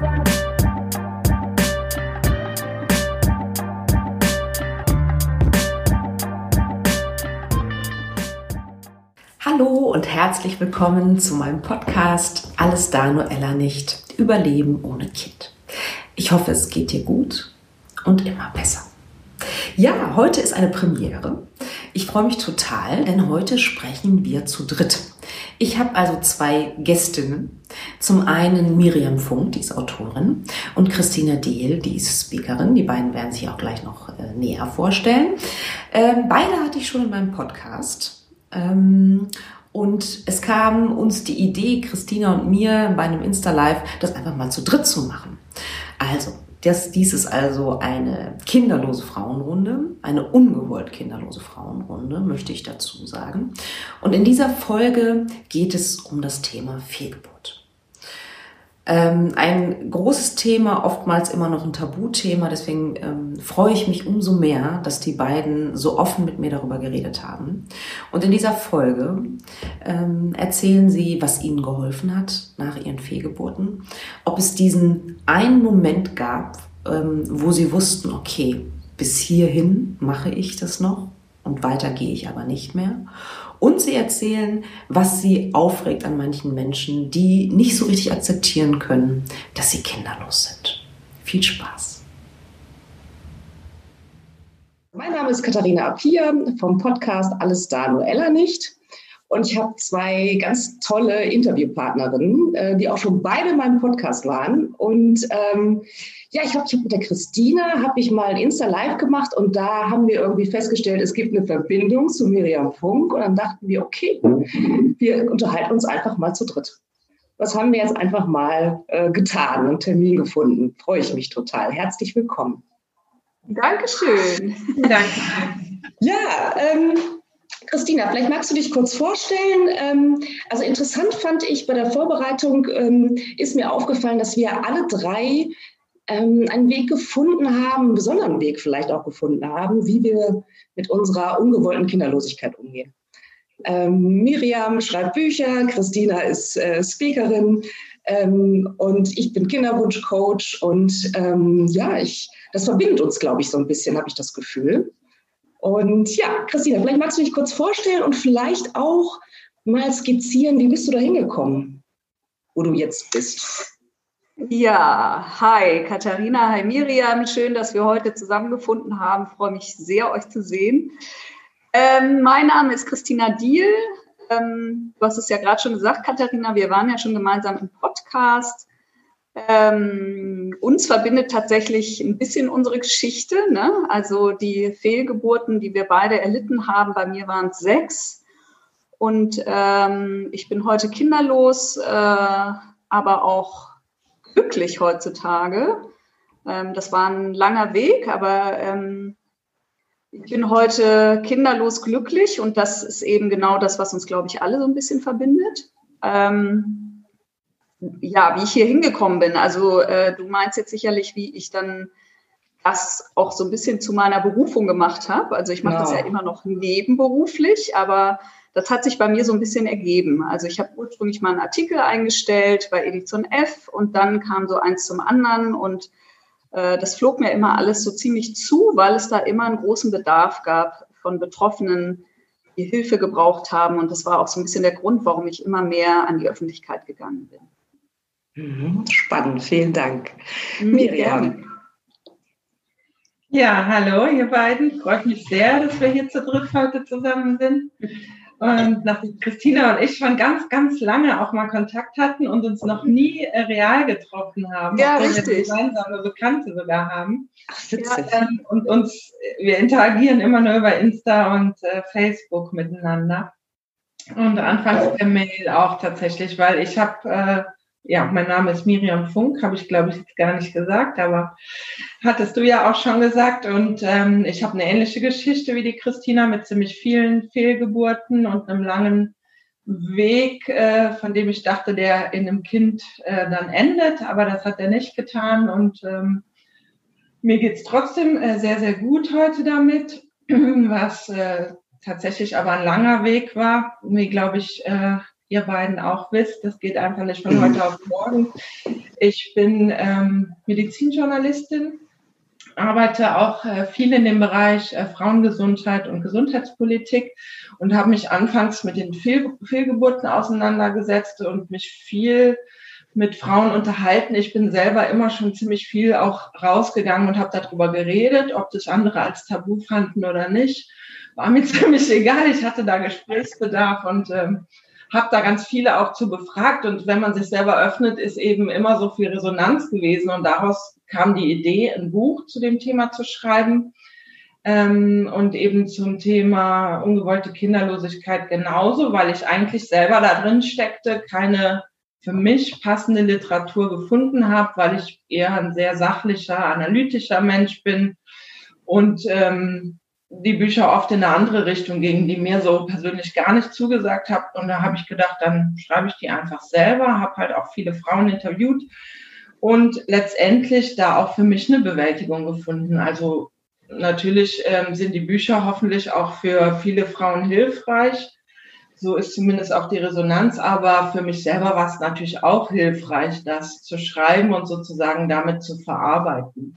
Hallo und herzlich willkommen zu meinem Podcast Alles da, nur Ella nicht. Überleben ohne Kind. Ich hoffe, es geht dir gut und immer besser. Ja, heute ist eine Premiere. Ich freue mich total, denn heute sprechen wir zu dritt. Ich habe also zwei Gästinnen. Zum einen Miriam Funk, die ist Autorin, und Christina Dehl, die ist Speakerin. Die beiden werden sich auch gleich noch äh, näher vorstellen. Ähm, beide hatte ich schon in meinem Podcast. Ähm, und es kam uns die Idee, Christina und mir bei einem Insta-Live, das einfach mal zu dritt zu machen. Also, das, dies ist also eine kinderlose Frauenrunde, eine ungewollt kinderlose Frauenrunde, möchte ich dazu sagen. Und in dieser Folge geht es um das Thema Fehlgeburt. Ähm, ein großes Thema, oftmals immer noch ein Tabuthema. Deswegen ähm, freue ich mich umso mehr, dass die beiden so offen mit mir darüber geredet haben. Und in dieser Folge ähm, erzählen sie, was ihnen geholfen hat nach ihren Fehlgeburten. Ob es diesen einen Moment gab, ähm, wo sie wussten, okay, bis hierhin mache ich das noch und weiter gehe ich aber nicht mehr. Und sie erzählen, was sie aufregt an manchen Menschen, die nicht so richtig akzeptieren können, dass sie kinderlos sind. Viel Spaß. Mein Name ist Katharina Apia vom Podcast Alles da, nur Ella nicht. Und ich habe zwei ganz tolle Interviewpartnerinnen, äh, die auch schon beide in meinem Podcast waren. Und ähm, ja, ich habe hab mit der Christina habe ich mal Insta Live gemacht und da haben wir irgendwie festgestellt, es gibt eine Verbindung zu Miriam Funk. Und dann dachten wir, okay, wir unterhalten uns einfach mal zu dritt. Was haben wir jetzt einfach mal äh, getan und Termin gefunden? Freue ich mich total. Herzlich willkommen. Dankeschön. Danke. Ja, ähm, Christina, vielleicht magst du dich kurz vorstellen. Ähm, also interessant fand ich bei der Vorbereitung, ähm, ist mir aufgefallen, dass wir alle drei ähm, einen Weg gefunden haben, einen besonderen Weg vielleicht auch gefunden haben, wie wir mit unserer ungewollten Kinderlosigkeit umgehen. Miriam schreibt Bücher, Christina ist äh, Speakerin und ich bin Kinderwunschcoach und ja, ich, das verbindet uns, glaube ich, so ein bisschen, habe ich das Gefühl. Und ja, Christina, vielleicht magst du dich kurz vorstellen und vielleicht auch mal skizzieren, wie bist du da hingekommen, wo du jetzt bist? Ja, hi Katharina, hi Miriam, schön, dass wir heute zusammengefunden haben. Ich freue mich sehr, euch zu sehen. Ähm, mein Name ist Christina Diel. Ähm, du hast es ja gerade schon gesagt, Katharina, wir waren ja schon gemeinsam im Podcast. Ähm, uns verbindet tatsächlich ein bisschen unsere Geschichte. Ne? Also die Fehlgeburten, die wir beide erlitten haben, bei mir waren es sechs. Und ähm, ich bin heute kinderlos, äh, aber auch glücklich heutzutage. Ähm, das war ein langer Weg, aber ähm, ich bin heute kinderlos glücklich und das ist eben genau das, was uns, glaube ich, alle so ein bisschen verbindet. Ähm, ja, wie ich hier hingekommen bin. Also äh, du meinst jetzt sicherlich, wie ich dann das auch so ein bisschen zu meiner Berufung gemacht habe. Also ich mache genau. das ja immer noch nebenberuflich, aber das hat sich bei mir so ein bisschen ergeben. Also ich habe ursprünglich mal einen Artikel eingestellt bei Edition F und dann kam so eins zum anderen und äh, das flog mir immer alles so ziemlich zu, weil es da immer einen großen Bedarf gab von Betroffenen, die Hilfe gebraucht haben. Und das war auch so ein bisschen der Grund, warum ich immer mehr an die Öffentlichkeit gegangen bin. Mhm, spannend, vielen Dank. Mhm, Miriam. Ja, hallo, ihr beiden. Freut mich sehr, dass wir hier zu dritt heute zusammen sind. Und nachdem Christina und ich schon ganz, ganz lange auch mal Kontakt hatten und uns noch nie äh, real getroffen haben, ja, richtig. wir gemeinsame Bekannte sogar haben. Ach, Ja, ähm, und uns, wir interagieren immer nur über Insta und äh, Facebook miteinander. Und anfangs per Mail auch tatsächlich, weil ich habe äh, ja, mein Name ist Miriam Funk, habe ich glaube ich jetzt gar nicht gesagt, aber hattest du ja auch schon gesagt. Und ähm, ich habe eine ähnliche Geschichte wie die Christina mit ziemlich vielen Fehlgeburten und einem langen Weg, äh, von dem ich dachte, der in einem Kind äh, dann endet, aber das hat er nicht getan. Und ähm, mir geht's trotzdem äh, sehr, sehr gut heute damit, was äh, tatsächlich aber ein langer Weg war, wie glaube ich äh, ihr beiden auch wisst, das geht einfach nicht von heute auf morgen. Ich bin ähm, Medizinjournalistin, arbeite auch äh, viel in dem Bereich äh, Frauengesundheit und Gesundheitspolitik und habe mich anfangs mit den Fehl Fehlgeburten auseinandergesetzt und mich viel mit Frauen unterhalten. Ich bin selber immer schon ziemlich viel auch rausgegangen und habe darüber geredet, ob das andere als Tabu fanden oder nicht. War mir ziemlich egal. Ich hatte da Gesprächsbedarf und ähm, habe da ganz viele auch zu befragt. Und wenn man sich selber öffnet, ist eben immer so viel Resonanz gewesen. Und daraus kam die Idee, ein Buch zu dem Thema zu schreiben. Ähm, und eben zum Thema ungewollte Kinderlosigkeit genauso, weil ich eigentlich selber da drin steckte, keine für mich passende Literatur gefunden habe, weil ich eher ein sehr sachlicher, analytischer Mensch bin und ähm, die Bücher oft in eine andere Richtung gingen, die mir so persönlich gar nicht zugesagt haben. Und da habe ich gedacht, dann schreibe ich die einfach selber, habe halt auch viele Frauen interviewt und letztendlich da auch für mich eine Bewältigung gefunden. Also natürlich ähm, sind die Bücher hoffentlich auch für viele Frauen hilfreich. So ist zumindest auch die Resonanz. Aber für mich selber war es natürlich auch hilfreich, das zu schreiben und sozusagen damit zu verarbeiten.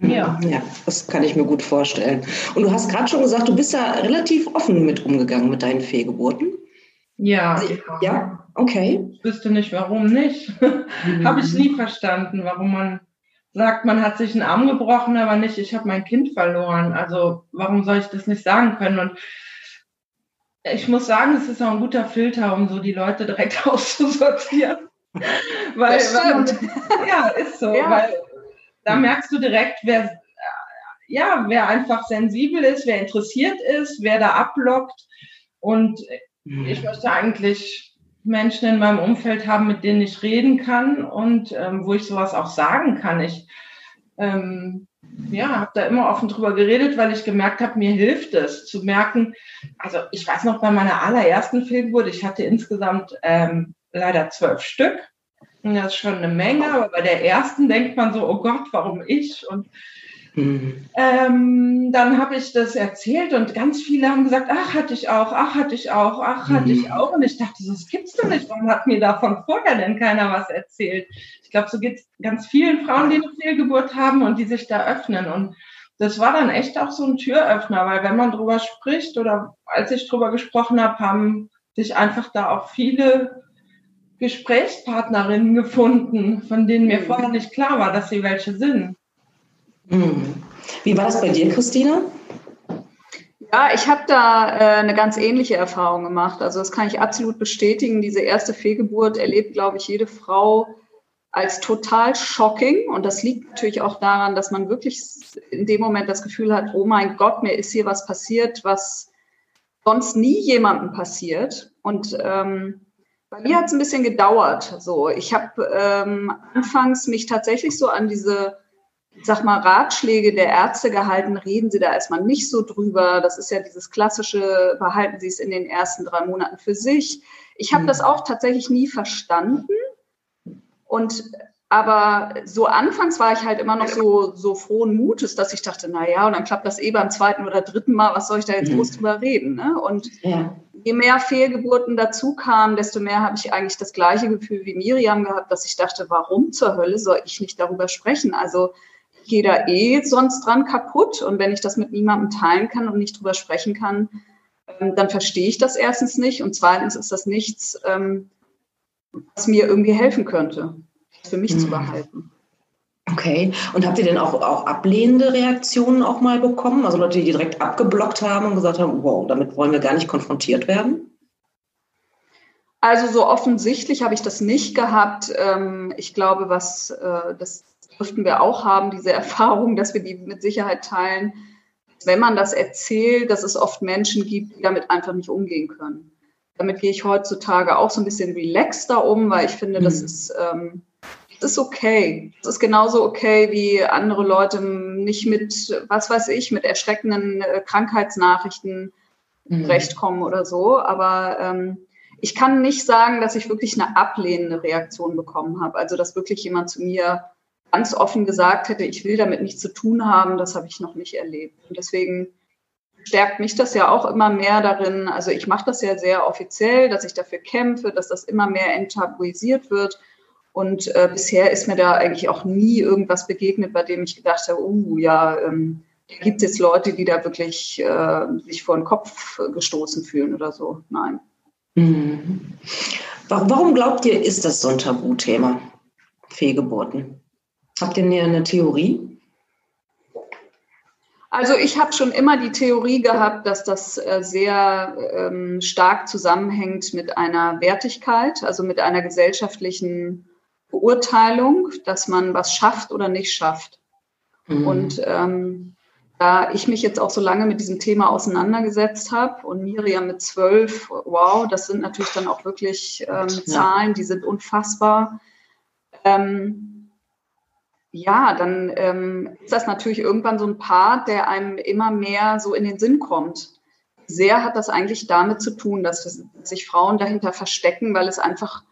Ja. ja, das kann ich mir gut vorstellen. Und du hast gerade schon gesagt, du bist da relativ offen mit umgegangen mit deinen Fehlgeburten. Ja. Also, ja, okay. Ich wüsste nicht, warum nicht. Mhm. habe ich nie verstanden, warum man sagt, man hat sich einen Arm gebrochen, aber nicht, ich habe mein Kind verloren. Also warum soll ich das nicht sagen können? Und ich muss sagen, es ist auch ein guter Filter, um so die Leute direkt auszusortieren. weil, weil ja, ist so. Ja. Weil da merkst du direkt, wer, ja, wer einfach sensibel ist, wer interessiert ist, wer da ablockt. Und mhm. ich möchte eigentlich Menschen in meinem Umfeld haben, mit denen ich reden kann und ähm, wo ich sowas auch sagen kann. Ich ähm, ja, habe da immer offen drüber geredet, weil ich gemerkt habe, mir hilft es zu merken. Also ich weiß noch bei meiner allerersten Fehlgeburt, ich hatte insgesamt ähm, leider zwölf Stück. Das ist schon eine Menge, aber bei der ersten denkt man so, oh Gott, warum ich? Und mhm. ähm, dann habe ich das erzählt und ganz viele haben gesagt, ach, hatte ich auch, ach, hatte ich auch, ach, hatte mhm. ich auch. Und ich dachte, das gibt's doch nicht. Warum hat mir davon vorher denn keiner was erzählt? Ich glaube, so geht es ganz vielen Frauen, die eine Fehlgeburt haben und die sich da öffnen. Und das war dann echt auch so ein Türöffner, weil wenn man drüber spricht oder als ich drüber gesprochen habe, haben sich einfach da auch viele Gesprächspartnerinnen gefunden, von denen mir mhm. vorher nicht klar war, dass sie welche sind. Mhm. Wie war das bei dir, Christina? Ja, ich habe da äh, eine ganz ähnliche Erfahrung gemacht. Also das kann ich absolut bestätigen. Diese erste Fehlgeburt erlebt, glaube ich, jede Frau als total shocking. Und das liegt natürlich auch daran, dass man wirklich in dem Moment das Gefühl hat, oh mein Gott, mir ist hier was passiert, was sonst nie jemandem passiert. Und ähm, bei mir hat es ein bisschen gedauert. So, ich habe ähm, anfangs mich tatsächlich so an diese, sag mal, Ratschläge der Ärzte gehalten. Reden Sie da erstmal nicht so drüber. Das ist ja dieses klassische, behalten Sie es in den ersten drei Monaten für sich. Ich habe mhm. das auch tatsächlich nie verstanden. Und aber so anfangs war ich halt immer noch so, so frohen Mutes, dass ich dachte, na ja, und dann klappt das eh beim zweiten oder dritten Mal, was soll ich da jetzt groß drüber reden? Ne? Und ja je mehr Fehlgeburten dazu kamen, desto mehr habe ich eigentlich das gleiche Gefühl wie Miriam gehabt, dass ich dachte, warum zur Hölle soll ich nicht darüber sprechen? Also ich gehe da eh sonst dran kaputt und wenn ich das mit niemandem teilen kann und nicht drüber sprechen kann, ähm, dann verstehe ich das erstens nicht und zweitens ist das nichts, ähm, was mir irgendwie helfen könnte, für mich mhm. zu behalten. Okay. Und habt ihr denn auch, auch ablehnende Reaktionen auch mal bekommen? Also Leute, die direkt abgeblockt haben und gesagt haben, wow, damit wollen wir gar nicht konfrontiert werden? Also so offensichtlich habe ich das nicht gehabt. Ähm, ich glaube, was äh, das dürften wir auch haben, diese Erfahrung, dass wir die mit Sicherheit teilen. Wenn man das erzählt, dass es oft Menschen gibt, die damit einfach nicht umgehen können. Damit gehe ich heutzutage auch so ein bisschen relaxter um, weil ich finde, das mhm. ist ähm, ist okay. Das ist genauso okay, wie andere Leute nicht mit, was weiß ich, mit erschreckenden äh, Krankheitsnachrichten mhm. zurechtkommen oder so. Aber ähm, ich kann nicht sagen, dass ich wirklich eine ablehnende Reaktion bekommen habe. Also, dass wirklich jemand zu mir ganz offen gesagt hätte, ich will damit nichts zu tun haben, das habe ich noch nicht erlebt. Und deswegen stärkt mich das ja auch immer mehr darin. Also ich mache das ja sehr offiziell, dass ich dafür kämpfe, dass das immer mehr enttabuisiert wird. Und äh, bisher ist mir da eigentlich auch nie irgendwas begegnet, bei dem ich gedacht habe, uh, ja, ähm, gibt es jetzt Leute, die da wirklich äh, sich vor den Kopf gestoßen fühlen oder so. Nein. Mhm. Warum glaubt ihr, ist das so ein Tabuthema? Fehlgeburten. Habt ihr eine Theorie? Also ich habe schon immer die Theorie gehabt, dass das äh, sehr ähm, stark zusammenhängt mit einer Wertigkeit, also mit einer gesellschaftlichen Beurteilung, dass man was schafft oder nicht schafft. Mhm. Und ähm, da ich mich jetzt auch so lange mit diesem Thema auseinandergesetzt habe und Miriam mit zwölf, wow, das sind natürlich dann auch wirklich ähm, Zahlen, die sind unfassbar. Ähm, ja, dann ähm, ist das natürlich irgendwann so ein Part, der einem immer mehr so in den Sinn kommt. Sehr hat das eigentlich damit zu tun, dass sich Frauen dahinter verstecken, weil es einfach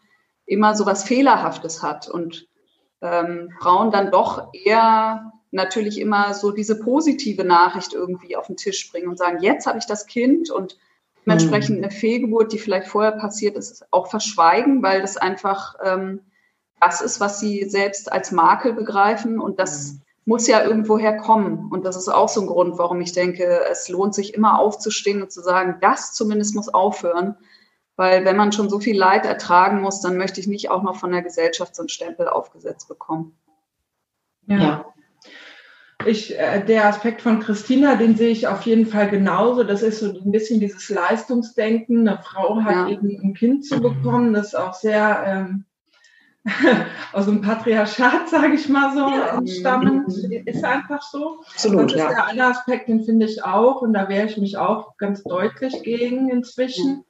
immer so was Fehlerhaftes hat und ähm, Frauen dann doch eher natürlich immer so diese positive Nachricht irgendwie auf den Tisch bringen und sagen, jetzt habe ich das Kind und dementsprechend mhm. eine Fehlgeburt, die vielleicht vorher passiert ist, auch verschweigen, weil das einfach ähm, das ist, was sie selbst als Makel begreifen und das mhm. muss ja irgendwo herkommen. Und das ist auch so ein Grund, warum ich denke, es lohnt sich immer aufzustehen und zu sagen, das zumindest muss aufhören. Weil wenn man schon so viel Leid ertragen muss, dann möchte ich nicht auch noch von der Gesellschaft so einen Stempel aufgesetzt bekommen. Ja. ja. Ich, äh, der Aspekt von Christina, den sehe ich auf jeden Fall genauso. Das ist so ein bisschen dieses Leistungsdenken. Eine Frau hat ja. eben ein Kind zu bekommen, das auch sehr ähm, aus dem Patriarchat, sage ich mal so, ja. entstammend. Ist einfach so. Absolut, das ist ja. der eine Aspekt, den finde ich auch, und da wehre ich mich auch ganz deutlich gegen inzwischen.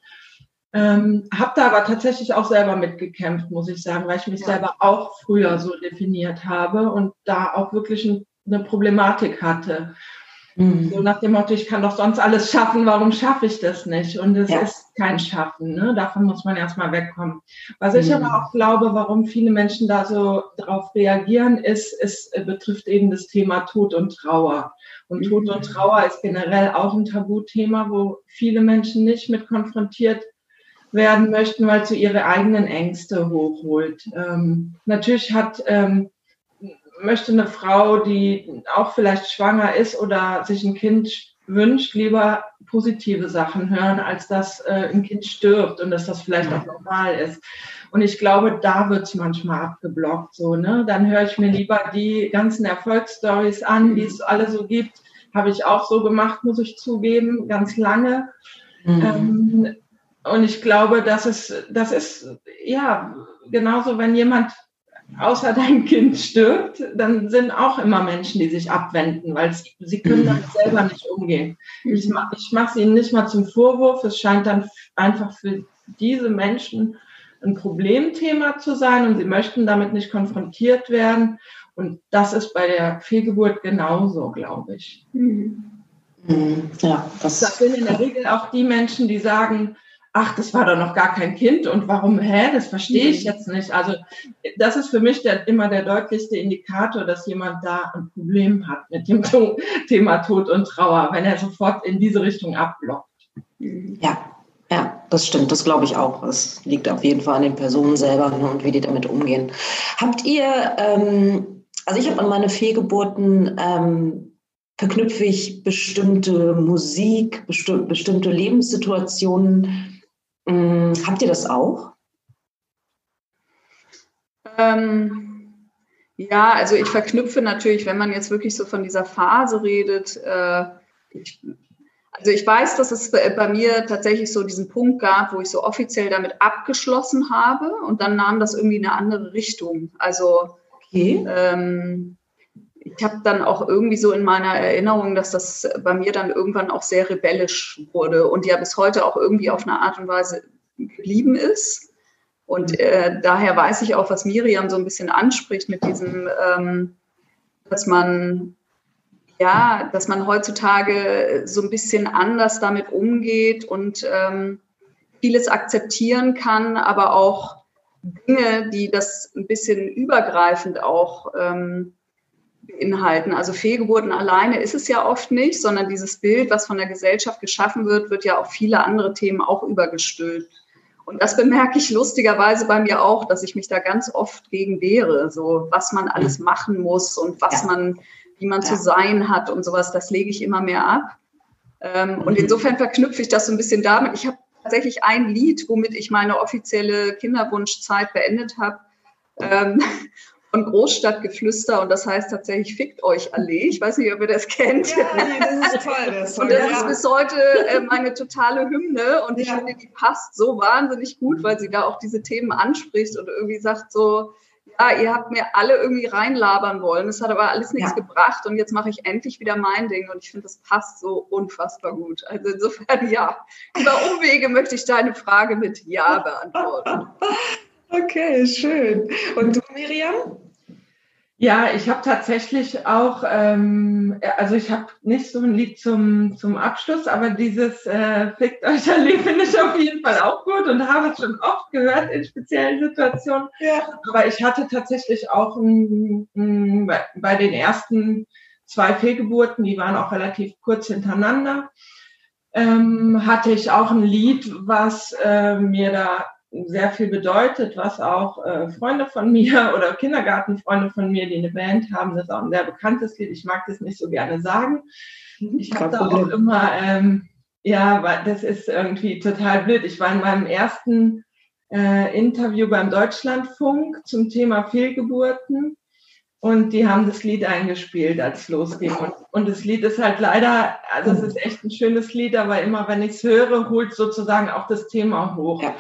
Ähm, habe da aber tatsächlich auch selber mitgekämpft, muss ich sagen, weil ich mich ja. selber auch früher so definiert habe und da auch wirklich ein, eine Problematik hatte. Mhm. So nach dem Motto, ich kann doch sonst alles schaffen, warum schaffe ich das nicht? Und es ja. ist kein Schaffen, ne? davon muss man erstmal wegkommen. Was mhm. ich aber auch glaube, warum viele Menschen da so drauf reagieren, ist, es betrifft eben das Thema Tod und Trauer. Und mhm. Tod und Trauer ist generell auch ein Tabuthema, wo viele Menschen nicht mit konfrontiert werden möchten, weil so ihre eigenen Ängste hochholt. Ähm, natürlich hat ähm, möchte eine Frau, die auch vielleicht schwanger ist oder sich ein Kind wünscht, lieber positive Sachen hören, als dass äh, ein Kind stirbt und dass das vielleicht auch normal ist. Und ich glaube, da wird es manchmal abgeblockt. So, ne? Dann höre ich mir lieber die ganzen Erfolgsstories an, die es alle so gibt. Habe ich auch so gemacht, muss ich zugeben, ganz lange. Mhm. Ähm, und ich glaube, das ist, das ist ja genauso, wenn jemand außer dein Kind stirbt, dann sind auch immer Menschen, die sich abwenden, weil sie, sie können damit selber nicht umgehen. Ich, ich mache es ihnen nicht mal zum Vorwurf. Es scheint dann einfach für diese Menschen ein Problemthema zu sein und sie möchten damit nicht konfrontiert werden. Und das ist bei der Fehlgeburt genauso, glaube ich. Mhm. Ja, das, das sind in der Regel auch die Menschen, die sagen, ach, das war doch noch gar kein Kind und warum, hä, das verstehe ich mhm. jetzt nicht. Also das ist für mich der, immer der deutlichste Indikator, dass jemand da ein Problem hat mit dem Thema Tod und Trauer, wenn er sofort in diese Richtung abblockt. Ja, ja, das stimmt, das glaube ich auch. Es liegt auf jeden Fall an den Personen selber ne, und wie die damit umgehen. Habt ihr, ähm, also ich habe an meine Fehlgeburten ähm, verknüpfe ich bestimmte Musik, besti bestimmte Lebenssituationen hm, habt ihr das auch? Ähm, ja, also ich verknüpfe natürlich, wenn man jetzt wirklich so von dieser Phase redet, äh, ich, also ich weiß, dass es bei mir tatsächlich so diesen Punkt gab, wo ich so offiziell damit abgeschlossen habe und dann nahm das irgendwie eine andere Richtung. Also okay. ähm, ich habe dann auch irgendwie so in meiner Erinnerung, dass das bei mir dann irgendwann auch sehr rebellisch wurde und ja bis heute auch irgendwie auf eine Art und Weise geblieben ist. Und mhm. äh, daher weiß ich auch, was Miriam so ein bisschen anspricht mit diesem, ähm, dass man ja, dass man heutzutage so ein bisschen anders damit umgeht und ähm, vieles akzeptieren kann, aber auch Dinge, die das ein bisschen übergreifend auch ähm, beinhalten. Also Fehlgeburten alleine ist es ja oft nicht, sondern dieses Bild, was von der Gesellschaft geschaffen wird, wird ja auf viele andere Themen auch übergestülpt. Und das bemerke ich lustigerweise bei mir auch, dass ich mich da ganz oft gegen wehre, so was man alles mhm. machen muss und was ja. man, wie man ja. zu sein hat und sowas, das lege ich immer mehr ab. Ähm, und mhm. insofern verknüpfe ich das so ein bisschen damit. Ich habe tatsächlich ein Lied, womit ich meine offizielle Kinderwunschzeit beendet habe. Von Großstadtgeflüster und das heißt tatsächlich Fickt euch Allee. Ich weiß nicht, ob ihr das kennt. Ja, das ist toll. Das ist toll. Und das ja. ist bis heute äh, meine totale Hymne und ich finde, die passt so wahnsinnig gut, weil sie da auch diese Themen anspricht und irgendwie sagt so, ja, ihr habt mir alle irgendwie reinlabern wollen. Es hat aber alles nichts ja. gebracht und jetzt mache ich endlich wieder mein Ding und ich finde, das passt so unfassbar gut. Also insofern ja. Über Umwege möchte ich deine Frage mit Ja beantworten. Okay, schön. Und du, Miriam? Ja, ich habe tatsächlich auch, ähm, also ich habe nicht so ein Lied zum, zum Abschluss, aber dieses äh, Fickt euch alle finde ich auf jeden Fall auch gut und habe es schon oft gehört in speziellen Situationen. Ja. Aber ich hatte tatsächlich auch ein, bei, bei den ersten zwei Fehlgeburten, die waren auch relativ kurz hintereinander, ähm, hatte ich auch ein Lied, was äh, mir da sehr viel bedeutet, was auch äh, Freunde von mir oder Kindergartenfreunde von mir, die eine Band haben, das ist auch ein sehr bekanntes Lied. Ich mag das nicht so gerne sagen. Mhm, ich habe da auch immer, ähm, ja, das ist irgendwie total blöd. Ich war in meinem ersten äh, Interview beim Deutschlandfunk zum Thema Fehlgeburten und die haben das Lied eingespielt, als es losging. Und, und das Lied ist halt leider, also es ist echt ein schönes Lied, aber immer wenn ich es höre, holt sozusagen auch das Thema hoch. Ja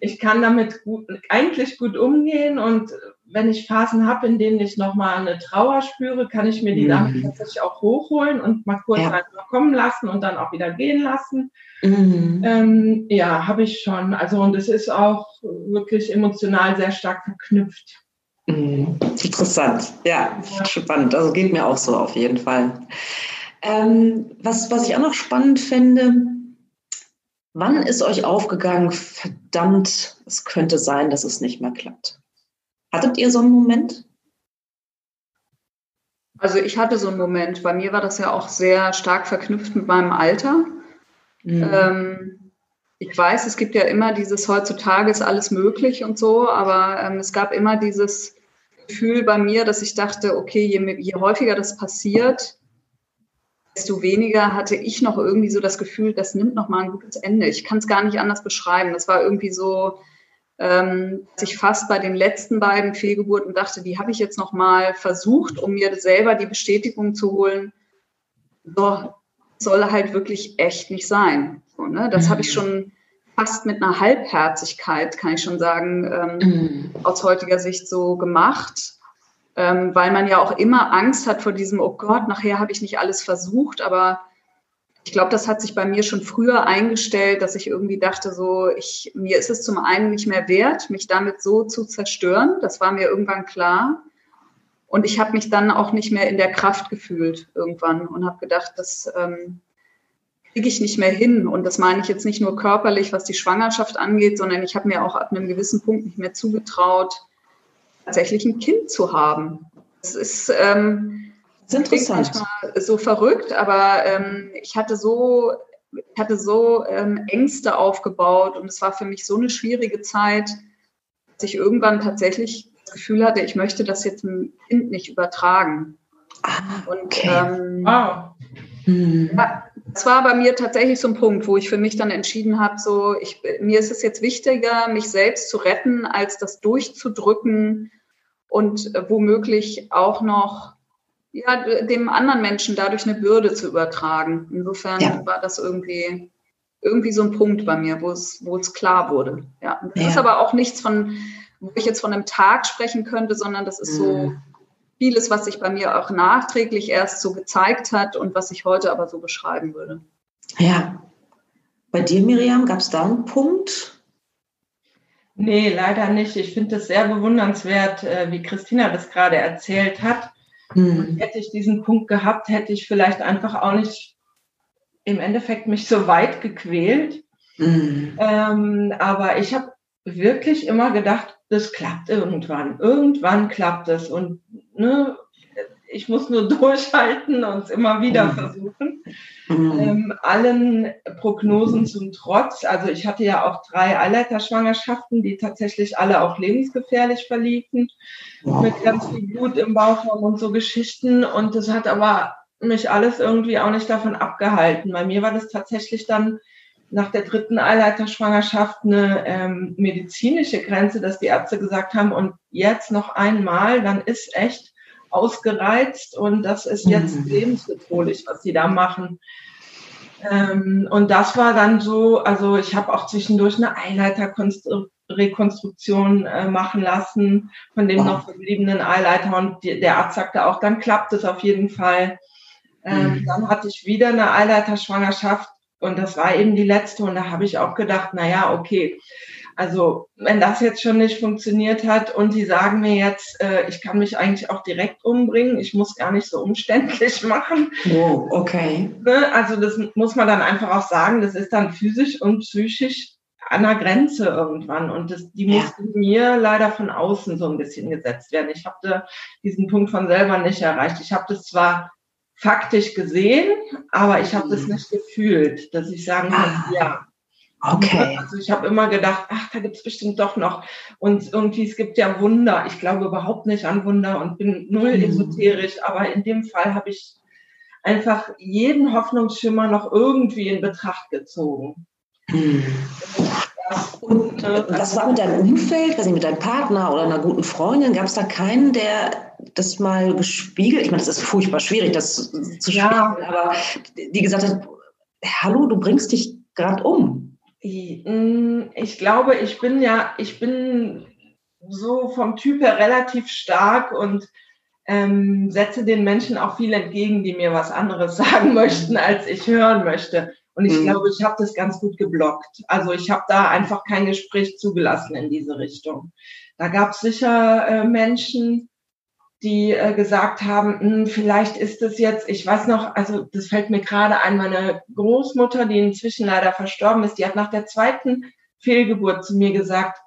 ich kann damit gut, eigentlich gut umgehen und wenn ich Phasen habe, in denen ich nochmal eine Trauer spüre, kann ich mir die mhm. damit tatsächlich auch hochholen und mal kurz ja. einfach kommen lassen und dann auch wieder gehen lassen. Mhm. Ähm, ja, habe ich schon. Also und es ist auch wirklich emotional sehr stark verknüpft. Mhm. Interessant, ja, ja, spannend. Also geht mir auch so auf jeden Fall. Ähm, was, was ich auch noch spannend finde, Wann ist euch aufgegangen, verdammt, es könnte sein, dass es nicht mehr klappt? Hattet ihr so einen Moment? Also ich hatte so einen Moment. Bei mir war das ja auch sehr stark verknüpft mit meinem Alter. Mhm. Ähm, ich weiß, es gibt ja immer dieses heutzutage ist alles möglich und so, aber ähm, es gab immer dieses Gefühl bei mir, dass ich dachte, okay, je, je häufiger das passiert, desto weniger hatte ich noch irgendwie so das Gefühl, das nimmt noch mal ein gutes Ende. Ich kann es gar nicht anders beschreiben. Das war irgendwie so, ähm, dass ich fast bei den letzten beiden Fehlgeburten dachte, die habe ich jetzt noch mal versucht, um mir selber die Bestätigung zu holen. So soll halt wirklich echt nicht sein. So, ne? Das mhm. habe ich schon fast mit einer Halbherzigkeit, kann ich schon sagen, ähm, mhm. aus heutiger Sicht so gemacht ähm, weil man ja auch immer Angst hat vor diesem, oh Gott, nachher habe ich nicht alles versucht, aber ich glaube, das hat sich bei mir schon früher eingestellt, dass ich irgendwie dachte, so, ich, mir ist es zum einen nicht mehr wert, mich damit so zu zerstören. Das war mir irgendwann klar. Und ich habe mich dann auch nicht mehr in der Kraft gefühlt irgendwann und habe gedacht, das ähm, kriege ich nicht mehr hin. Und das meine ich jetzt nicht nur körperlich, was die Schwangerschaft angeht, sondern ich habe mir auch ab einem gewissen Punkt nicht mehr zugetraut, tatsächlich ein Kind zu haben. Das ist, ähm, das ist interessant. Manchmal so verrückt, aber ähm, ich hatte so, ich hatte so ähm, Ängste aufgebaut und es war für mich so eine schwierige Zeit, dass ich irgendwann tatsächlich das Gefühl hatte, ich möchte das jetzt dem Kind nicht übertragen. Ah, okay. Und, ähm, wow. Hm. Ja, das war bei mir tatsächlich so ein Punkt, wo ich für mich dann entschieden habe, so ich, mir ist es jetzt wichtiger, mich selbst zu retten, als das durchzudrücken und äh, womöglich auch noch ja, dem anderen Menschen dadurch eine Bürde zu übertragen. Insofern ja. war das irgendwie, irgendwie so ein Punkt bei mir, wo es, wo es klar wurde. Ja. Das ja. ist aber auch nichts von, wo ich jetzt von einem Tag sprechen könnte, sondern das ist so mhm. vieles, was sich bei mir auch nachträglich erst so gezeigt hat und was ich heute aber so beschreiben würde. Ja. Bei dir, Miriam, gab es da einen Punkt, Nee, leider nicht. Ich finde es sehr bewundernswert, äh, wie Christina das gerade erzählt hat. Mhm. hätte ich diesen Punkt gehabt, hätte ich vielleicht einfach auch nicht im Endeffekt mich so weit gequält. Mhm. Ähm, aber ich habe wirklich immer gedacht, das klappt irgendwann. Irgendwann klappt es. Und ne, ich muss nur durchhalten und es immer wieder mhm. versuchen. Mhm. Ähm, allen Prognosen zum Trotz. Also ich hatte ja auch drei Eileiterschwangerschaften, die tatsächlich alle auch lebensgefährlich verliefen, mit ganz viel Blut im Bauchraum und so Geschichten. Und das hat aber mich alles irgendwie auch nicht davon abgehalten. Bei mir war das tatsächlich dann nach der dritten Eileiterschwangerschaft eine ähm, medizinische Grenze, dass die Ärzte gesagt haben, und jetzt noch einmal, dann ist echt ausgereizt und das ist jetzt mhm. lebensbedrohlich, was sie da machen. Ähm, und das war dann so, also ich habe auch zwischendurch eine Eileiterrekonstruktion äh, machen lassen von dem wow. noch verbliebenen Eileiter und die, der Arzt sagte auch, dann klappt es auf jeden Fall. Ähm, mhm. Dann hatte ich wieder eine Eileiterschwangerschaft und das war eben die letzte und da habe ich auch gedacht, na ja, okay, also wenn das jetzt schon nicht funktioniert hat und die sagen mir jetzt, äh, ich kann mich eigentlich auch direkt umbringen, ich muss gar nicht so umständlich machen. Oh, okay. Ne? Also das muss man dann einfach auch sagen, das ist dann physisch und psychisch an der Grenze irgendwann und das, die ja. musste mir leider von außen so ein bisschen gesetzt werden. Ich habe diesen Punkt von selber nicht erreicht. Ich habe das zwar faktisch gesehen, aber ich habe das mhm. nicht gefühlt, dass ich sagen kann, ah. ja, Okay. Also ich habe immer gedacht, ach, da gibt es bestimmt doch noch. Und irgendwie, es gibt ja Wunder. Ich glaube überhaupt nicht an Wunder und bin null mhm. esoterisch, aber in dem Fall habe ich einfach jeden Hoffnungsschimmer noch irgendwie in Betracht gezogen. Mhm. Und äh, was war mit deinem Umfeld, weiß nicht, mit deinem Partner oder einer guten Freundin? Gab es da keinen, der das mal gespiegelt? Ich meine, das ist furchtbar schwierig, das zu spiegeln, ja. aber die gesagt hat, hallo, du bringst dich gerade um. Mm, ich glaube, ich bin ja, ich bin so vom Typ her relativ stark und ähm, setze den Menschen auch viel entgegen, die mir was anderes sagen möchten, als ich hören möchte. Und ich mhm. glaube, ich habe das ganz gut geblockt. Also ich habe da einfach kein Gespräch zugelassen in diese Richtung. Da gab es sicher äh, Menschen, die äh, gesagt haben, hm, vielleicht ist es jetzt, ich weiß noch, also das fällt mir gerade ein, meine Großmutter, die inzwischen leider verstorben ist, die hat nach der zweiten Fehlgeburt zu mir gesagt,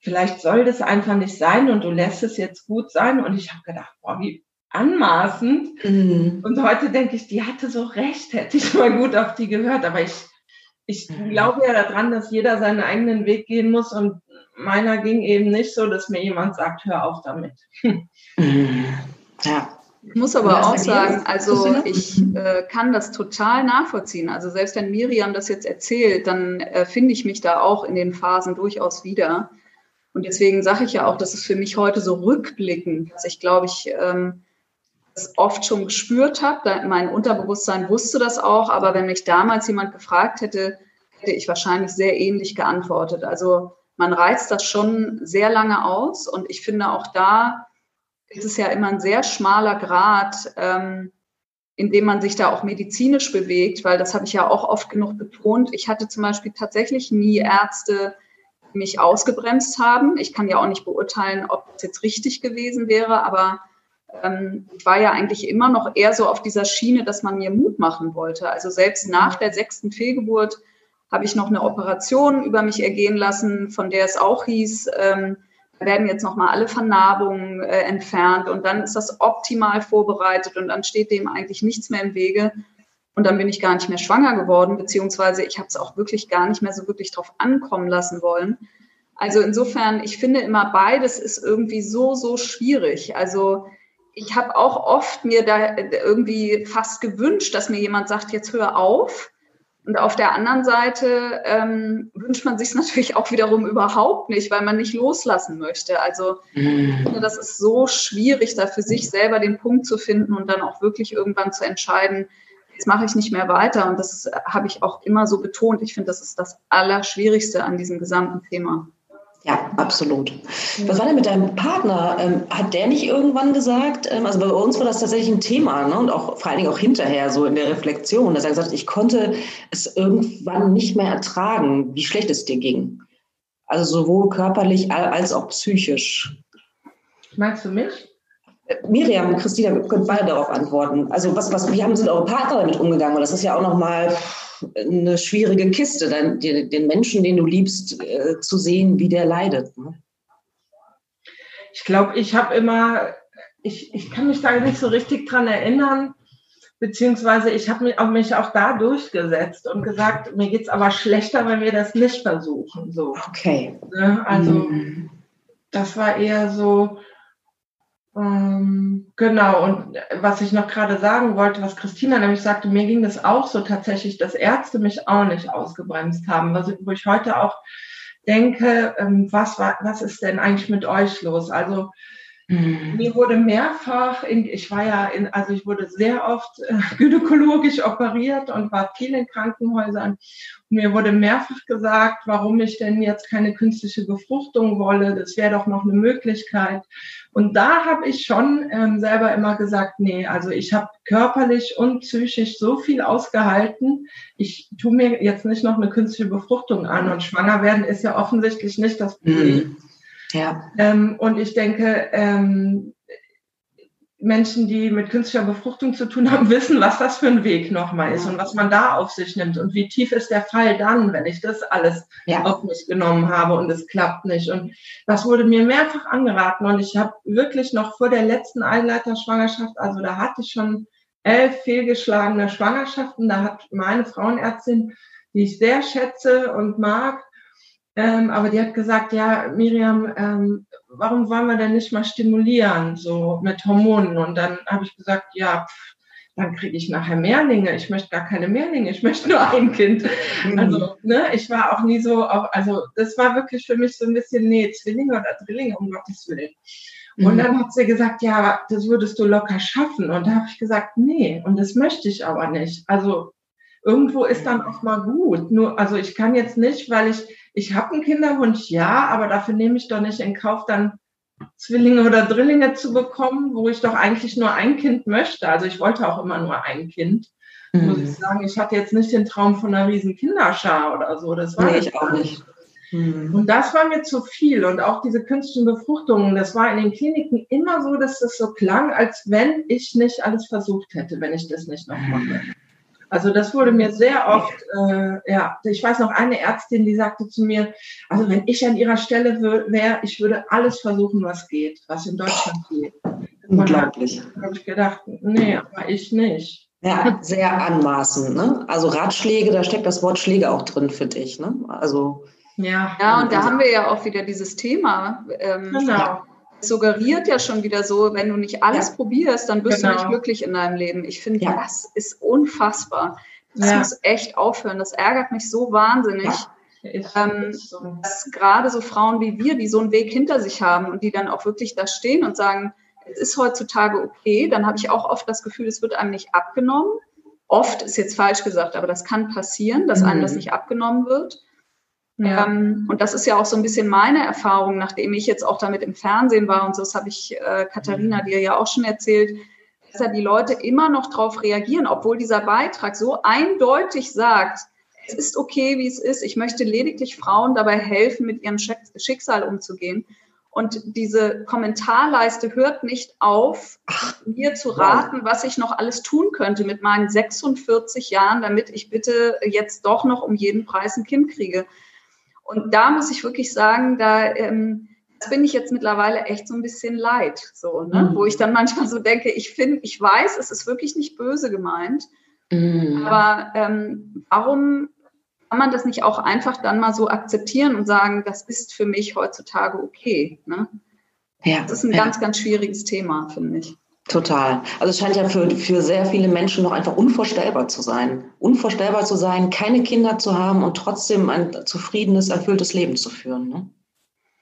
vielleicht soll das einfach nicht sein und du lässt es jetzt gut sein. Und ich habe gedacht, boah, wie anmaßend. Mhm. Und heute denke ich, die hatte so recht, hätte ich mal gut auf die gehört. Aber ich, ich mhm. glaube ja daran, dass jeder seinen eigenen Weg gehen muss und meiner ging eben nicht so, dass mir jemand sagt, hör auf damit. Ja. Ich muss aber auch sagen, also ich äh, kann das total nachvollziehen. Also selbst wenn Miriam das jetzt erzählt, dann äh, finde ich mich da auch in den Phasen durchaus wieder. Und deswegen sage ich ja auch, dass es für mich heute so rückblickend, dass ich glaube ich ähm, das oft schon gespürt habe. Mein Unterbewusstsein wusste das auch, aber wenn mich damals jemand gefragt hätte, hätte ich wahrscheinlich sehr ähnlich geantwortet. Also man reizt das schon sehr lange aus und ich finde auch da ist es ja immer ein sehr schmaler Grad, ähm, in dem man sich da auch medizinisch bewegt, weil das habe ich ja auch oft genug betont. Ich hatte zum Beispiel tatsächlich nie Ärzte, die mich ausgebremst haben. Ich kann ja auch nicht beurteilen, ob es jetzt richtig gewesen wäre, aber ähm, ich war ja eigentlich immer noch eher so auf dieser Schiene, dass man mir Mut machen wollte. Also selbst nach der sechsten Fehlgeburt habe ich noch eine Operation über mich ergehen lassen, von der es auch hieß, ähm, werden jetzt nochmal alle Vernarbungen äh, entfernt und dann ist das optimal vorbereitet und dann steht dem eigentlich nichts mehr im Wege. Und dann bin ich gar nicht mehr schwanger geworden, beziehungsweise ich habe es auch wirklich gar nicht mehr so wirklich drauf ankommen lassen wollen. Also insofern, ich finde immer beides ist irgendwie so, so schwierig. Also ich habe auch oft mir da irgendwie fast gewünscht, dass mir jemand sagt, jetzt hör auf. Und auf der anderen Seite ähm, wünscht man sich natürlich auch wiederum überhaupt nicht, weil man nicht loslassen möchte. Also mhm. ich finde, das ist so schwierig, da für sich selber den Punkt zu finden und dann auch wirklich irgendwann zu entscheiden, jetzt mache ich nicht mehr weiter. Und das habe ich auch immer so betont. Ich finde, das ist das Allerschwierigste an diesem gesamten Thema. Ja, absolut. Was war denn mit deinem Partner? Ähm, hat der nicht irgendwann gesagt, ähm, also bei uns war das tatsächlich ein Thema ne? und auch vor allen Dingen auch hinterher so in der Reflexion, dass er gesagt hat, ich konnte es irgendwann nicht mehr ertragen, wie schlecht es dir ging. Also sowohl körperlich als auch psychisch. Meinst du mich? Miriam, Christina, wir können beide darauf antworten. Also was, was, wie haben sind eure Partner damit umgegangen? Und das ist ja auch nochmal eine schwierige Kiste, dann den, den Menschen, den du liebst, äh, zu sehen, wie der leidet. Ne? Ich glaube, ich habe immer, ich, ich kann mich da nicht so richtig dran erinnern, beziehungsweise ich habe mich, auch, mich auch da durchgesetzt und gesagt, mir geht's aber schlechter, wenn wir das nicht versuchen. So. Okay. Ne? Also mhm. das war eher so, genau, und was ich noch gerade sagen wollte, was Christina nämlich sagte, mir ging das auch so tatsächlich, dass Ärzte mich auch nicht ausgebremst haben, was, wo ich heute auch denke, ähm, was, was ist denn eigentlich mit euch los? Also Mhm. Mir wurde mehrfach, in, ich war ja in, also ich wurde sehr oft äh, gynäkologisch operiert und war viel in Krankenhäusern. Mir wurde mehrfach gesagt, warum ich denn jetzt keine künstliche Befruchtung wolle. Das wäre doch noch eine Möglichkeit. Und da habe ich schon ähm, selber immer gesagt, nee, also ich habe körperlich und psychisch so viel ausgehalten. Ich tue mir jetzt nicht noch eine künstliche Befruchtung an. Und schwanger werden ist ja offensichtlich nicht das Problem. Mhm. Ja. Ähm, und ich denke, ähm, Menschen, die mit künstlicher Befruchtung zu tun haben, wissen, was das für ein Weg nochmal ist ja. und was man da auf sich nimmt und wie tief ist der Fall dann, wenn ich das alles ja. auf mich genommen habe und es klappt nicht. Und das wurde mir mehrfach angeraten und ich habe wirklich noch vor der letzten Einleiterschwangerschaft, also da hatte ich schon elf fehlgeschlagene Schwangerschaften, da hat meine Frauenärztin, die ich sehr schätze und mag, ähm, aber die hat gesagt, ja, Miriam, ähm, warum wollen wir denn nicht mal stimulieren, so mit Hormonen? Und dann habe ich gesagt, ja, dann kriege ich nachher Mehrlinge. Ich möchte gar keine Mehrlinge, ich möchte nur ein Kind. Mhm. Also, ne, ich war auch nie so, auf, also das war wirklich für mich so ein bisschen, nee, Zwillinge oder Drillinge, um Gottes Willen. Und mhm. dann hat sie gesagt, ja, das würdest du locker schaffen. Und da habe ich gesagt, nee, und das möchte ich aber nicht. Also irgendwo ist dann auch mal gut. Nur, also ich kann jetzt nicht, weil ich ich habe einen Kinderwunsch, ja, aber dafür nehme ich doch nicht in Kauf, dann Zwillinge oder Drillinge zu bekommen, wo ich doch eigentlich nur ein Kind möchte. Also ich wollte auch immer nur ein Kind. Mhm. Muss ich sagen, ich hatte jetzt nicht den Traum von einer riesen Kinderschar oder so. Das war nee, ich auch nicht. Mhm. Und das war mir zu viel. Und auch diese künstlichen Befruchtungen, das war in den Kliniken immer so, dass das so klang, als wenn ich nicht alles versucht hätte, wenn ich das nicht noch mache. Also das wurde mir sehr oft, äh, ja, ich weiß noch eine Ärztin, die sagte zu mir, also wenn ich an ihrer Stelle wäre, ich würde alles versuchen, was geht, was in Deutschland geht. Unglaublich. Da habe ich gedacht, nee, aber ich nicht. Ja, sehr anmaßend. Ne? Also Ratschläge, da steckt das Wort Schläge auch drin für dich. Ne? Also ja, ja, und da also, haben wir ja auch wieder dieses Thema. Ähm, genau suggeriert ja schon wieder so, wenn du nicht alles ja. probierst, dann bist genau. du nicht glücklich in deinem Leben. Ich finde, ja. das ist unfassbar. Das ja. muss echt aufhören. Das ärgert mich so wahnsinnig. Ähm, so. dass gerade so Frauen wie wir, die so einen Weg hinter sich haben und die dann auch wirklich da stehen und sagen, es ist heutzutage okay, dann habe ich auch oft das Gefühl, es wird einem nicht abgenommen. Oft ist jetzt falsch gesagt, aber das kann passieren, dass mhm. einem das mhm. nicht abgenommen wird. Ja. Ähm, und das ist ja auch so ein bisschen meine Erfahrung, nachdem ich jetzt auch damit im Fernsehen war und so, das habe ich äh, Katharina mhm. dir ja auch schon erzählt, dass ja die Leute immer noch darauf reagieren, obwohl dieser Beitrag so eindeutig sagt, es ist okay, wie es ist. Ich möchte lediglich Frauen dabei helfen, mit ihrem Schicksal umzugehen. Und diese Kommentarleiste hört nicht auf, mir zu raten, was ich noch alles tun könnte mit meinen 46 Jahren, damit ich bitte jetzt doch noch um jeden Preis ein Kind kriege. Und da muss ich wirklich sagen, da ähm, das bin ich jetzt mittlerweile echt so ein bisschen leid, so, ne? Mhm. wo ich dann manchmal so denke, ich finde, ich weiß, es ist wirklich nicht böse gemeint, mhm. aber ähm, warum kann man das nicht auch einfach dann mal so akzeptieren und sagen, das ist für mich heutzutage okay? Ne? Ja, das ist ein ja. ganz, ganz schwieriges Thema, finde ich. Total. Also es scheint ja für, für sehr viele Menschen noch einfach unvorstellbar zu sein. Unvorstellbar zu sein, keine Kinder zu haben und trotzdem ein zufriedenes, erfülltes Leben zu führen. Ne?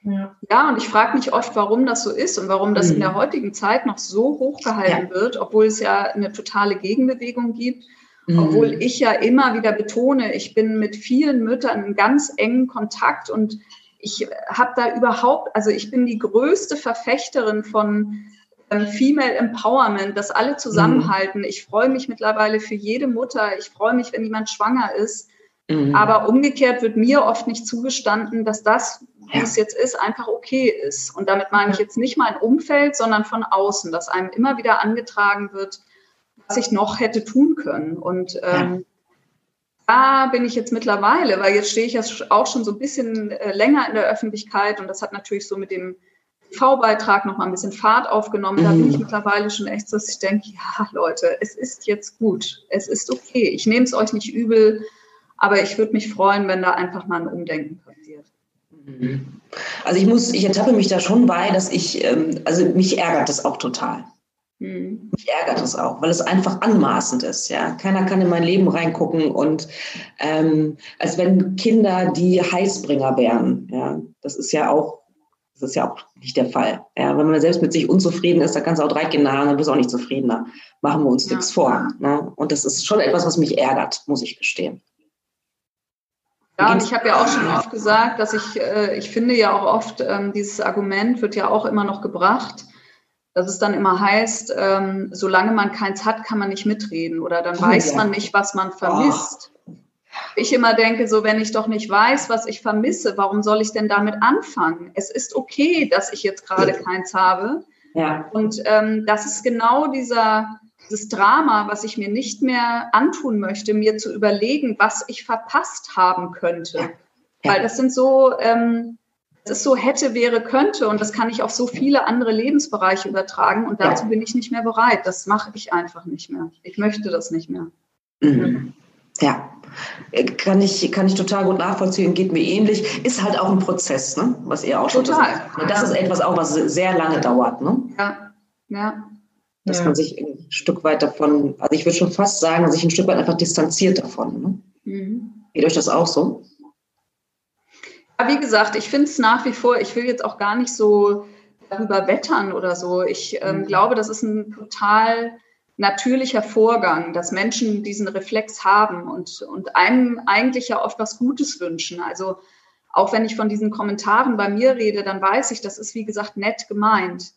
Ja. ja, und ich frage mich oft, warum das so ist und warum das mhm. in der heutigen Zeit noch so hochgehalten ja. wird, obwohl es ja eine totale Gegenbewegung gibt. Mhm. Obwohl ich ja immer wieder betone, ich bin mit vielen Müttern in ganz engen Kontakt und ich habe da überhaupt, also ich bin die größte Verfechterin von Female Empowerment, dass alle zusammenhalten. Mhm. Ich freue mich mittlerweile für jede Mutter. Ich freue mich, wenn jemand schwanger ist. Mhm. Aber umgekehrt wird mir oft nicht zugestanden, dass das, wie ja. es jetzt ist, einfach okay ist. Und damit meine ich jetzt nicht mein Umfeld, sondern von außen, dass einem immer wieder angetragen wird, was ich noch hätte tun können. Und ähm, ja. da bin ich jetzt mittlerweile, weil jetzt stehe ich ja auch schon so ein bisschen äh, länger in der Öffentlichkeit und das hat natürlich so mit dem V-Beitrag noch mal ein bisschen Fahrt aufgenommen. Da bin ich mhm. mittlerweile schon echt so, dass ich denke, ja, Leute, es ist jetzt gut. Es ist okay. Ich nehme es euch nicht übel, aber ich würde mich freuen, wenn da einfach mal ein Umdenken passiert. Mhm. Also ich muss, ich ertappe mich da schon bei, dass ich, ähm, also mich ärgert das auch total. Mhm. Mich ärgert das auch, weil es einfach anmaßend ist. Ja, keiner kann in mein Leben reingucken und ähm, als wenn Kinder die Heißbringer wären. Ja, das ist ja auch, das ist ja auch nicht der Fall. Ja, wenn man selbst mit sich unzufrieden ist, dann kannst du auch drei Kinder haben, dann bist du auch nicht zufriedener. Machen wir uns ja. nichts vor. Ne? Und das ist schon etwas, was mich ärgert, muss ich gestehen. Ja, und ich habe ja auch schon oft gesagt, dass ich, äh, ich finde ja auch oft, ähm, dieses Argument wird ja auch immer noch gebracht, dass es dann immer heißt, ähm, solange man keins hat, kann man nicht mitreden oder dann oh, weiß ja. man nicht, was man vermisst. Ich immer denke, so wenn ich doch nicht weiß, was ich vermisse, warum soll ich denn damit anfangen? Es ist okay, dass ich jetzt gerade keins habe. Ja. Und ähm, das ist genau dieser, dieses Drama, was ich mir nicht mehr antun möchte, mir zu überlegen, was ich verpasst haben könnte. Ja. Ja. Weil das sind so, ähm, es so hätte, wäre, könnte und das kann ich auf so viele andere Lebensbereiche übertragen und dazu bin ich nicht mehr bereit. Das mache ich einfach nicht mehr. Ich möchte das nicht mehr. Mhm. Ja, kann ich, kann ich total gut nachvollziehen, geht mir ähnlich. Ist halt auch ein Prozess, ne? was ihr auch schon total. gesagt habt. Das ist etwas auch, was sehr lange dauert. Ne? Ja, ja. Dass ja. man sich ein Stück weit davon, also ich würde schon fast sagen, sich ein Stück weit einfach distanziert davon. Ne? Mhm. Geht euch das auch so? wie gesagt, ich finde es nach wie vor, ich will jetzt auch gar nicht so darüber wettern oder so. Ich ähm, mhm. glaube, das ist ein total natürlicher Vorgang, dass Menschen diesen Reflex haben und, und einem eigentlich ja oft was Gutes wünschen. Also auch wenn ich von diesen Kommentaren bei mir rede, dann weiß ich, das ist wie gesagt nett gemeint.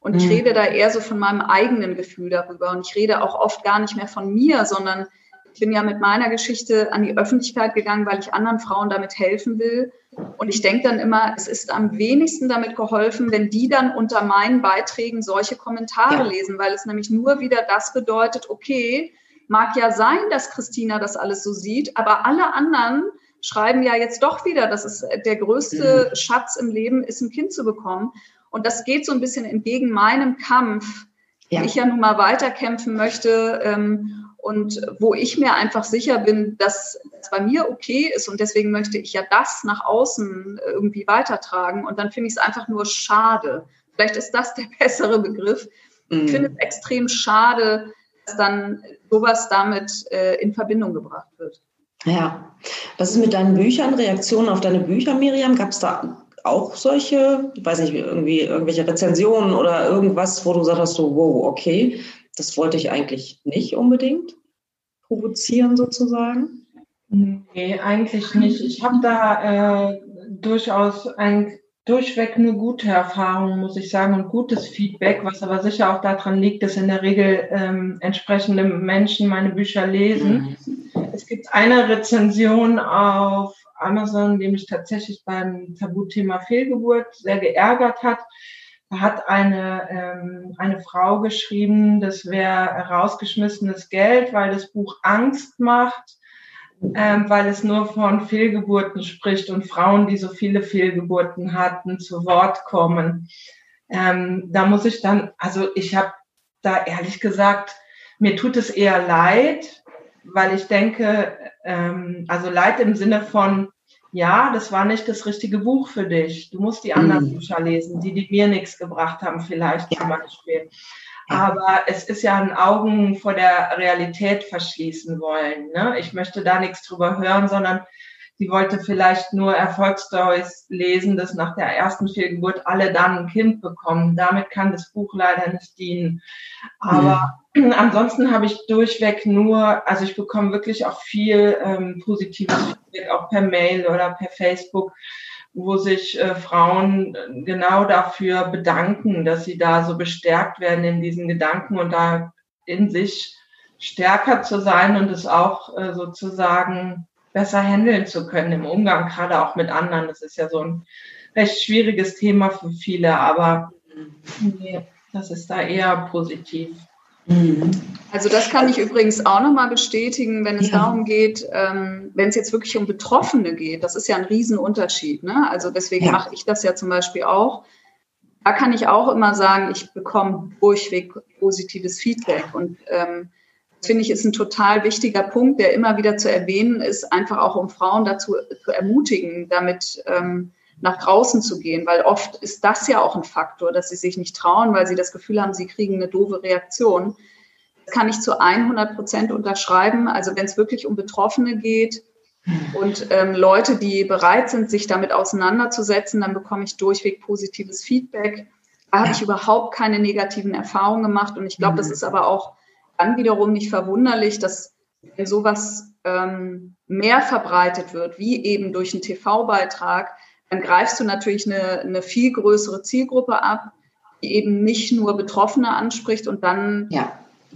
Und ich mhm. rede da eher so von meinem eigenen Gefühl darüber. Und ich rede auch oft gar nicht mehr von mir, sondern ich bin ja mit meiner Geschichte an die Öffentlichkeit gegangen, weil ich anderen Frauen damit helfen will. Und ich denke dann immer, es ist am wenigsten damit geholfen, wenn die dann unter meinen Beiträgen solche Kommentare ja. lesen, weil es nämlich nur wieder das bedeutet, okay, mag ja sein, dass Christina das alles so sieht, aber alle anderen schreiben ja jetzt doch wieder, dass es der größte mhm. Schatz im Leben ist, ein Kind zu bekommen. Und das geht so ein bisschen entgegen meinem Kampf, ja. ich ja nun mal weiterkämpfen möchte. Ähm, und wo ich mir einfach sicher bin, dass es bei mir okay ist und deswegen möchte ich ja das nach außen irgendwie weitertragen und dann finde ich es einfach nur schade. Vielleicht ist das der bessere Begriff. Mhm. Ich finde es extrem schade, dass dann sowas damit äh, in Verbindung gebracht wird. Ja, was ist mit deinen Büchern, Reaktionen auf deine Bücher, Miriam? Gab es da auch solche, ich weiß nicht, irgendwie irgendwelche Rezensionen oder irgendwas, wo du sagst, so, wow, okay, das wollte ich eigentlich nicht unbedingt provozieren sozusagen? Nee, eigentlich nicht. Ich habe da äh, durchaus ein, durchweg eine gute Erfahrung, muss ich sagen, und gutes Feedback, was aber sicher auch daran liegt, dass in der Regel ähm, entsprechende Menschen meine Bücher lesen. Mhm. Es gibt eine Rezension auf Amazon, die mich tatsächlich beim Tabuthema Fehlgeburt sehr geärgert hat. Da hat eine, ähm, eine Frau geschrieben, das wäre rausgeschmissenes Geld, weil das Buch Angst macht, ähm, weil es nur von Fehlgeburten spricht und Frauen, die so viele Fehlgeburten hatten, zu Wort kommen. Ähm, da muss ich dann, also ich habe da ehrlich gesagt, mir tut es eher leid, weil ich denke, ähm, also Leid im Sinne von, ja, das war nicht das richtige Buch für dich. Du musst die anderen mhm. Bücher lesen, die, die mir nichts gebracht haben, vielleicht ja. zum Beispiel. Aber es ist ja ein Augen vor der Realität verschließen wollen. Ne? Ich möchte da nichts drüber hören, sondern sie wollte vielleicht nur Erfolgsstories lesen, dass nach der ersten Fehlgeburt alle dann ein Kind bekommen. Damit kann das Buch leider nicht dienen. Aber mhm. ansonsten habe ich durchweg nur, also ich bekomme wirklich auch viel ähm, positives Feedback, auch per Mail oder per Facebook wo sich äh, Frauen äh, genau dafür bedanken, dass sie da so bestärkt werden in diesen Gedanken und da in sich stärker zu sein und es auch äh, sozusagen besser handeln zu können im Umgang, gerade auch mit anderen. Das ist ja so ein recht schwieriges Thema für viele, aber nee, das ist da eher positiv. Mhm. Also das kann ich übrigens auch nochmal bestätigen, wenn es ja. darum geht, ähm, wenn es jetzt wirklich um Betroffene geht. Das ist ja ein Riesenunterschied. Ne? Also deswegen ja. mache ich das ja zum Beispiel auch. da kann ich auch immer sagen, ich bekomme durchweg positives Feedback. Und ähm, das finde ich ist ein total wichtiger Punkt, der immer wieder zu erwähnen ist, einfach auch um Frauen dazu zu ermutigen, damit ähm, nach draußen zu gehen, weil oft ist das ja auch ein Faktor, dass sie sich nicht trauen, weil sie das Gefühl haben, sie kriegen eine doofe Reaktion. Das kann ich zu 100 Prozent unterschreiben. Also wenn es wirklich um Betroffene geht, und ähm, Leute, die bereit sind, sich damit auseinanderzusetzen, dann bekomme ich durchweg positives Feedback. Da habe ich überhaupt keine negativen Erfahrungen gemacht. Und ich glaube, das mhm. ist aber auch dann wiederum nicht verwunderlich, dass wenn sowas ähm, mehr verbreitet wird, wie eben durch einen TV-Beitrag, dann greifst du natürlich eine, eine viel größere Zielgruppe ab, die eben nicht nur Betroffene anspricht und dann ja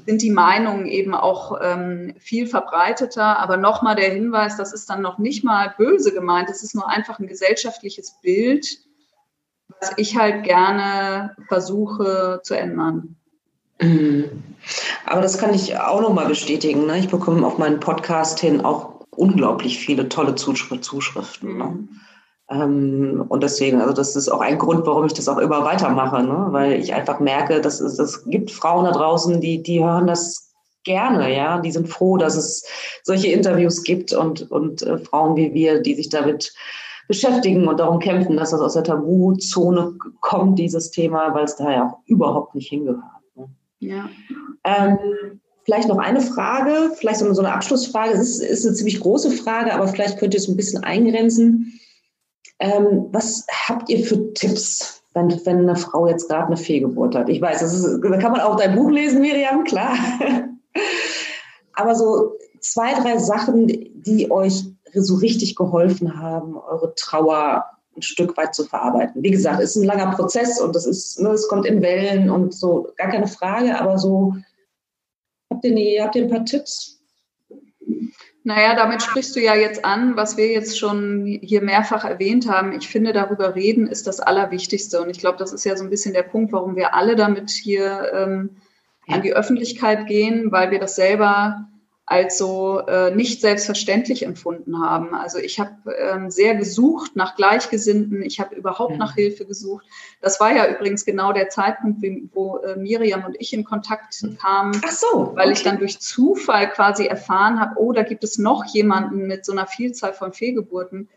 sind die Meinungen eben auch ähm, viel verbreiteter. Aber nochmal der Hinweis, das ist dann noch nicht mal böse gemeint, es ist nur einfach ein gesellschaftliches Bild, was ich halt gerne versuche zu ändern. Mhm. Aber das kann ich auch nochmal bestätigen. Ne? Ich bekomme auf meinen Podcast hin auch unglaublich viele tolle Zuschriften. Ne? Mhm. Ähm, und deswegen, also das ist auch ein Grund, warum ich das auch immer weitermache, ne? weil ich einfach merke, dass es, es gibt Frauen da draußen, die, die hören das gerne, ja, die sind froh, dass es solche Interviews gibt und, und äh, Frauen wie wir, die sich damit beschäftigen und darum kämpfen, dass das aus der Tabuzone kommt, dieses Thema, weil es da ja auch überhaupt nicht hingehört. Ja. Ähm, vielleicht noch eine Frage, vielleicht so eine Abschlussfrage. Es ist, ist eine ziemlich große Frage, aber vielleicht könnt ihr es ein bisschen eingrenzen. Ähm, was habt ihr für Tipps, wenn, wenn eine Frau jetzt gerade eine Fehlgeburt hat? Ich weiß, das ist, da kann man auch dein Buch lesen, Miriam, klar. Aber so zwei, drei Sachen, die euch so richtig geholfen haben, eure Trauer ein Stück weit zu verarbeiten. Wie gesagt, es ist ein langer Prozess und das ist, ne, es kommt in Wellen und so, gar keine Frage, aber so, habt ihr, eine, habt ihr ein paar Tipps? Naja, damit sprichst du ja jetzt an, was wir jetzt schon hier mehrfach erwähnt haben. Ich finde, darüber reden ist das Allerwichtigste. Und ich glaube, das ist ja so ein bisschen der Punkt, warum wir alle damit hier ähm, an die Öffentlichkeit gehen, weil wir das selber als so äh, nicht selbstverständlich empfunden haben. Also ich habe ähm, sehr gesucht nach Gleichgesinnten, ich habe überhaupt ja. nach Hilfe gesucht. Das war ja übrigens genau der Zeitpunkt, wo äh, Miriam und ich in Kontakt kamen, Ach so, weil okay. ich dann durch Zufall quasi erfahren habe, oh, da gibt es noch jemanden mit so einer Vielzahl von Fehlgeburten.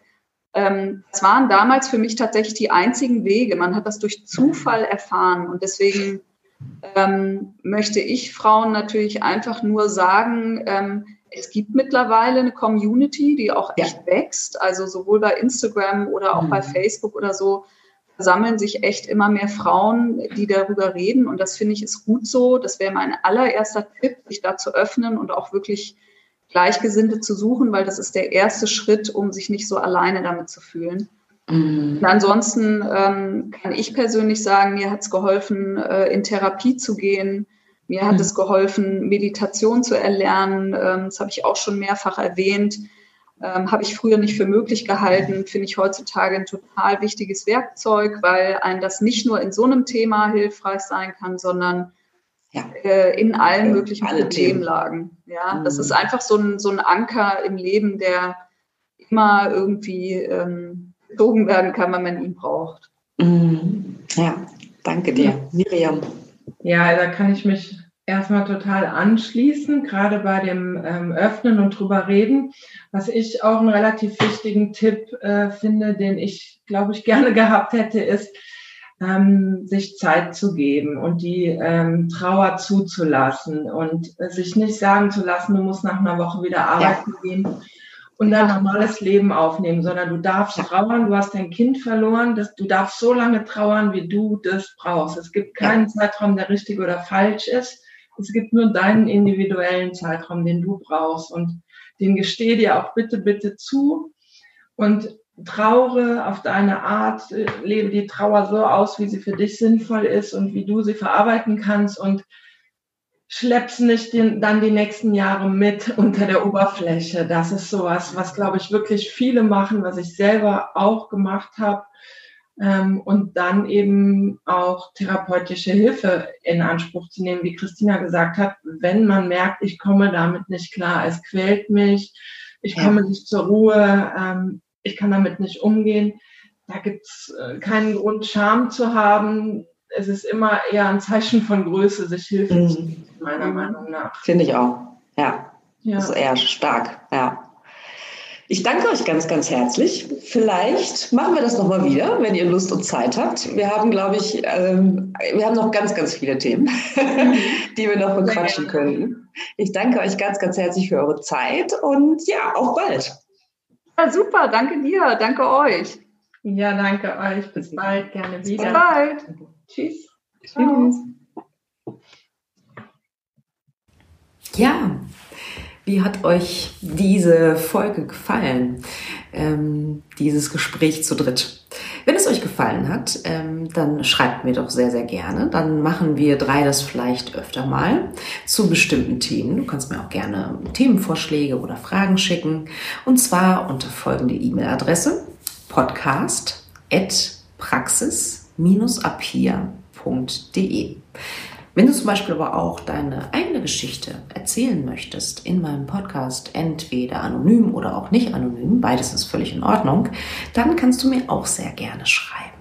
Ähm, das waren damals für mich tatsächlich die einzigen Wege. Man hat das durch Zufall erfahren und deswegen ähm, möchte ich Frauen natürlich einfach nur sagen, ähm, es gibt mittlerweile eine Community, die auch echt ja. wächst. Also sowohl bei Instagram oder auch mhm. bei Facebook oder so sammeln sich echt immer mehr Frauen, die darüber reden. Und das finde ich ist gut so. Das wäre mein allererster Tipp, sich da zu öffnen und auch wirklich Gleichgesinnte zu suchen, weil das ist der erste Schritt, um sich nicht so alleine damit zu fühlen. Mhm. Und ansonsten ähm, kann ich persönlich sagen, mir hat es geholfen, äh, in Therapie zu gehen. Mir hat mhm. es geholfen, Meditation zu erlernen. Ähm, das habe ich auch schon mehrfach erwähnt. Ähm, habe ich früher nicht für möglich gehalten, finde ich heutzutage ein total wichtiges Werkzeug, weil ein das nicht nur in so einem Thema hilfreich sein kann, sondern ja. äh, in allen möglichen Alle Problemlagen. Ja, mhm. das ist einfach so ein, so ein Anker im Leben, der immer irgendwie ähm, gezogen werden kann, wenn man ihn braucht. Mhm. Ja, danke dir. Miriam. Ja, da kann ich mich erstmal total anschließen, gerade bei dem ähm, Öffnen und drüber reden. Was ich auch einen relativ wichtigen Tipp äh, finde, den ich, glaube ich, gerne gehabt hätte, ist, ähm, sich Zeit zu geben und die ähm, Trauer zuzulassen und äh, sich nicht sagen zu lassen, du musst nach einer Woche wieder arbeiten ja. gehen und dein normales Leben aufnehmen, sondern du darfst trauern, du hast dein Kind verloren, das, du darfst so lange trauern, wie du das brauchst. Es gibt keinen Zeitraum, der richtig oder falsch ist. Es gibt nur deinen individuellen Zeitraum, den du brauchst. Und den gestehe dir auch bitte, bitte zu. Und traure auf deine Art, lebe die Trauer so aus, wie sie für dich sinnvoll ist und wie du sie verarbeiten kannst. Und schlepp's nicht den, dann die nächsten Jahre mit unter der Oberfläche. Das ist sowas, was, glaube ich, wirklich viele machen, was ich selber auch gemacht habe. Ähm, und dann eben auch therapeutische Hilfe in Anspruch zu nehmen, wie Christina gesagt hat, wenn man merkt, ich komme damit nicht klar, es quält mich, ich komme nicht zur Ruhe, ähm, ich kann damit nicht umgehen, da gibt es äh, keinen Grund, Scham zu haben. Es ist immer eher ein Zeichen von Größe, sich Hilfe mhm. zu geben, meiner Meinung nach. Finde ich auch, ja. ja. Das ist eher stark, ja. Ich danke euch ganz, ganz herzlich. Vielleicht machen wir das nochmal wieder, wenn ihr Lust und Zeit habt. Wir haben, glaube ich, ähm, wir haben noch ganz, ganz viele Themen, die wir noch bequatschen können. Ich danke euch ganz, ganz herzlich für eure Zeit und ja, auf bald. Ja, super, danke dir, danke euch. Ja, danke euch. Bis bald, gerne wieder. Bis bald. Tschüss. Tschüss. Ja, wie hat euch diese Folge gefallen? Ähm, dieses Gespräch zu dritt. Wenn es euch gefallen hat, ähm, dann schreibt mir doch sehr, sehr gerne. Dann machen wir drei das vielleicht öfter mal zu bestimmten Themen. Du kannst mir auch gerne Themenvorschläge oder Fragen schicken. Und zwar unter folgende E-Mail-Adresse podcast.praxis-apia.de. Wenn du zum Beispiel aber auch deine eigene Geschichte erzählen möchtest in meinem Podcast, entweder anonym oder auch nicht anonym, beides ist völlig in Ordnung, dann kannst du mir auch sehr gerne schreiben.